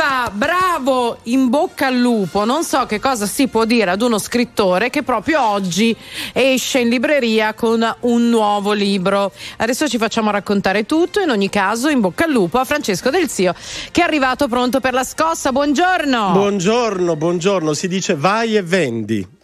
va, bravo, in bocca al lupo. Non so che cosa si può dire ad uno scrittore che proprio oggi esce in libreria con un nuovo libro. Adesso ci facciamo raccontare tutto. In ogni caso, in bocca al lupo a Francesco Del Zio, che è arrivato pronto per la scossa. Buongiorno. Buongiorno, buongiorno. Si dice vai e vendi.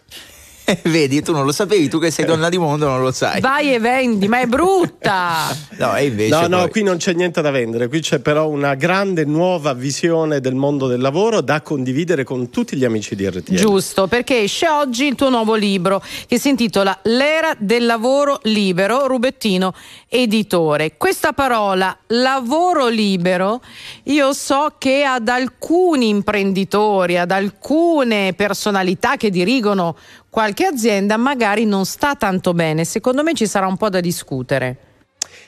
Vedi, tu non lo sapevi, tu che sei donna di mondo non lo sai. Vai e vendi, ma è brutta. no, e invece no, no, qui non c'è niente da vendere, qui c'è però una grande nuova visione del mondo del lavoro da condividere con tutti gli amici di RTL. Giusto, perché esce oggi il tuo nuovo libro che si intitola L'era del lavoro libero, Rubettino Editore. Questa parola lavoro libero, io so che ad alcuni imprenditori, ad alcune personalità che dirigono qualche azienda magari non sta tanto bene. Secondo me ci sarà un po' da discutere.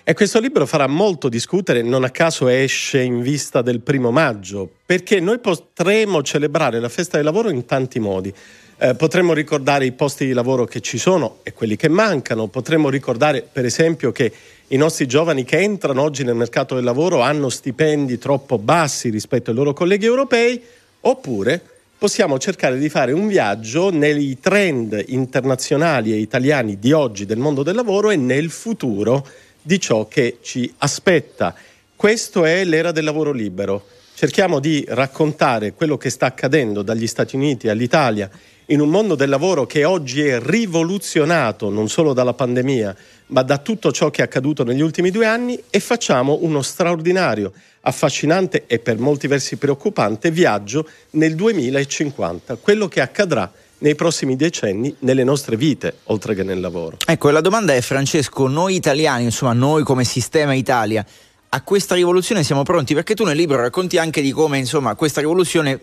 E questo libro farà molto discutere, non a caso esce in vista del primo maggio, perché noi potremo celebrare la festa del lavoro in tanti modi. Eh, potremmo ricordare i posti di lavoro che ci sono e quelli che mancano, potremmo ricordare per esempio che i nostri giovani che entrano oggi nel mercato del lavoro hanno stipendi troppo bassi rispetto ai loro colleghi europei, oppure possiamo cercare di fare un viaggio nei trend internazionali e italiani di oggi del mondo del lavoro e nel futuro di ciò che ci aspetta. Questo è l'era del lavoro libero. Cerchiamo di raccontare quello che sta accadendo dagli Stati Uniti all'Italia in un mondo del lavoro che oggi è rivoluzionato non solo dalla pandemia, ma da tutto ciò che è accaduto negli ultimi due anni e facciamo uno straordinario affascinante e per molti versi preoccupante viaggio nel 2050, quello che accadrà nei prossimi decenni nelle nostre vite, oltre che nel lavoro. Ecco, la domanda è Francesco, noi italiani, insomma noi come sistema Italia, a questa rivoluzione siamo pronti? Perché tu nel libro racconti anche di come insomma questa rivoluzione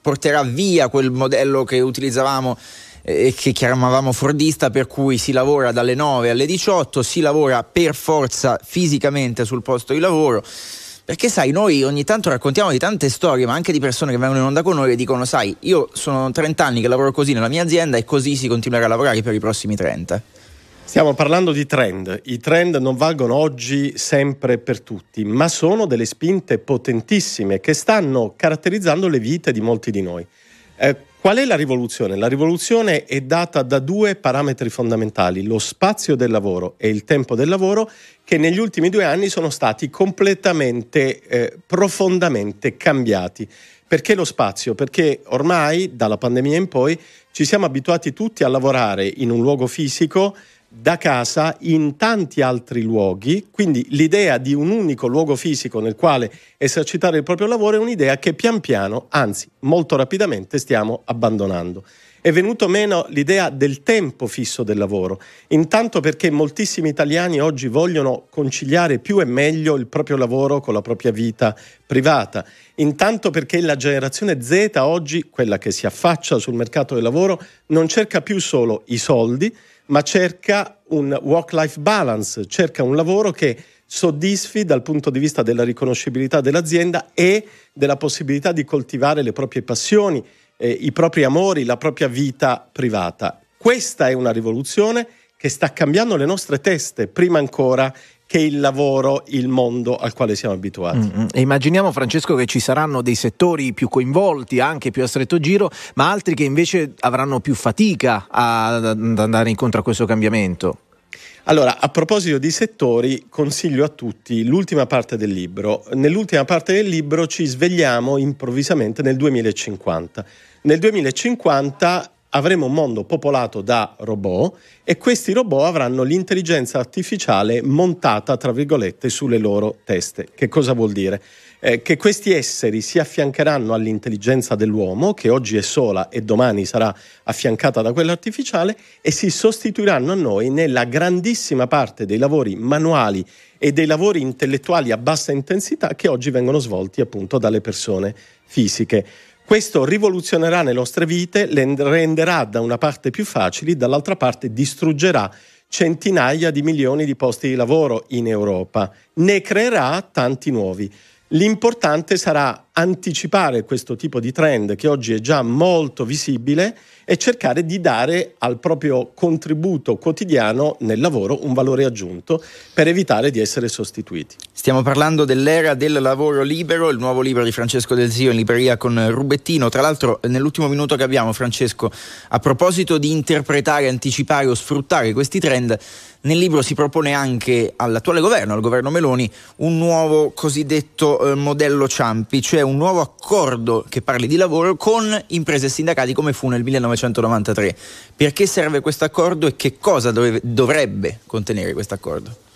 porterà via quel modello che utilizzavamo eh, e che chiamavamo fordista per cui si lavora dalle 9 alle 18, si lavora per forza fisicamente sul posto di lavoro perché sai, noi ogni tanto raccontiamo di tante storie, ma anche di persone che vengono in onda con noi e dicono, sai, io sono 30 anni che lavoro così nella mia azienda e così si continuerà a lavorare per i prossimi 30. Stiamo parlando di trend. I trend non valgono oggi sempre per tutti, ma sono delle spinte potentissime che stanno caratterizzando le vite di molti di noi. Eh, qual è la rivoluzione? La rivoluzione è data da due parametri fondamentali, lo spazio del lavoro e il tempo del lavoro, che negli ultimi due anni sono stati completamente, eh, profondamente cambiati. Perché lo spazio? Perché ormai dalla pandemia in poi ci siamo abituati tutti a lavorare in un luogo fisico da casa in tanti altri luoghi, quindi l'idea di un unico luogo fisico nel quale esercitare il proprio lavoro è un'idea che pian piano, anzi molto rapidamente, stiamo abbandonando. È venuto meno l'idea del tempo fisso del lavoro, intanto perché moltissimi italiani oggi vogliono conciliare più e meglio il proprio lavoro con la propria vita privata, intanto perché la generazione Z oggi, quella che si affaccia sul mercato del lavoro, non cerca più solo i soldi, ma cerca un work-life balance, cerca un lavoro che soddisfi dal punto di vista della riconoscibilità dell'azienda e della possibilità di coltivare le proprie passioni, eh, i propri amori, la propria vita privata. Questa è una rivoluzione che sta cambiando le nostre teste, prima ancora che il lavoro, il mondo al quale siamo abituati. Mm-hmm. E immaginiamo, Francesco, che ci saranno dei settori più coinvolti, anche più a stretto giro, ma altri che invece avranno più fatica ad andare incontro a questo cambiamento. Allora, a proposito di settori, consiglio a tutti l'ultima parte del libro. Nell'ultima parte del libro ci svegliamo improvvisamente nel 2050. Nel 2050 avremo un mondo popolato da robot e questi robot avranno l'intelligenza artificiale montata, tra virgolette, sulle loro teste. Che cosa vuol dire? Eh, che questi esseri si affiancheranno all'intelligenza dell'uomo, che oggi è sola e domani sarà affiancata da quella artificiale, e si sostituiranno a noi nella grandissima parte dei lavori manuali e dei lavori intellettuali a bassa intensità che oggi vengono svolti appunto dalle persone fisiche. Questo rivoluzionerà le nostre vite, le renderà da una parte più facili, dall'altra parte distruggerà centinaia di milioni di posti di lavoro in Europa, ne creerà tanti nuovi. L'importante sarà anticipare questo tipo di trend che oggi è già molto visibile e cercare di dare al proprio contributo quotidiano nel lavoro un valore aggiunto per evitare di essere sostituiti. Stiamo parlando dell'era del lavoro libero, il nuovo libro di Francesco Del Zio in libreria con Rubettino. Tra l'altro, nell'ultimo minuto che abbiamo, Francesco, a proposito di interpretare, anticipare o sfruttare questi trend, nel libro si propone anche all'attuale governo, al governo Meloni, un nuovo cosiddetto eh, modello Ciampi, cioè un nuovo accordo che parli di lavoro con imprese e sindacati come fu nel 1993. Perché serve questo accordo e che cosa dovrebbe contenere questo accordo?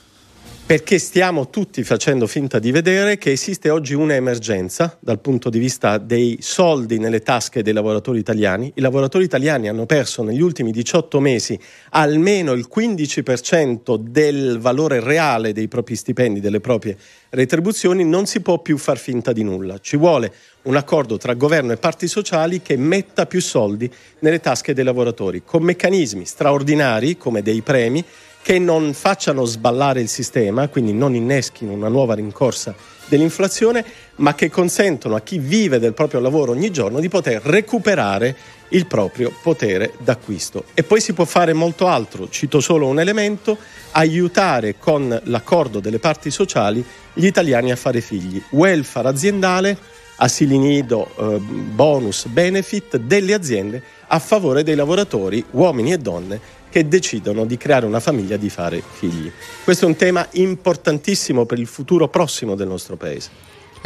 Perché stiamo tutti facendo finta di vedere che esiste oggi un'emergenza dal punto di vista dei soldi nelle tasche dei lavoratori italiani. I lavoratori italiani hanno perso negli ultimi 18 mesi almeno il 15% del valore reale dei propri stipendi, delle proprie retribuzioni, non si può più far finta di nulla. Ci vuole un accordo tra governo e parti sociali che metta più soldi nelle tasche dei lavoratori, con meccanismi straordinari come dei premi che non facciano sballare il sistema, quindi non inneschino una nuova rincorsa dell'inflazione, ma che consentono a chi vive del proprio lavoro ogni giorno di poter recuperare il proprio potere d'acquisto. E poi si può fare molto altro, cito solo un elemento, aiutare con l'accordo delle parti sociali gli italiani a fare figli, welfare aziendale, asili nido, eh, bonus, benefit delle aziende a favore dei lavoratori, uomini e donne, che decidono di creare una famiglia, di fare figli. Questo è un tema importantissimo per il futuro prossimo del nostro Paese.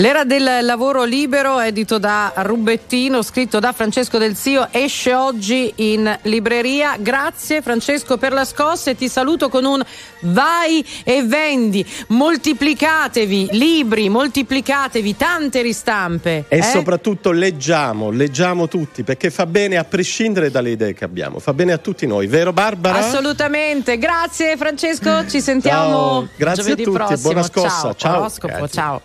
L'era del lavoro libero, edito da Rubettino, scritto da Francesco Del Zio, esce oggi in libreria. Grazie Francesco per la scossa e ti saluto con un vai e vendi. Moltiplicatevi libri, moltiplicatevi tante ristampe. E eh? soprattutto leggiamo, leggiamo tutti perché fa bene a prescindere dalle idee che abbiamo, fa bene a tutti noi, vero Barbara? Assolutamente. Grazie Francesco, ci sentiamo ciao. Grazie giovedì a tutti, prossimo. buona scossa. Ciao. Ciao.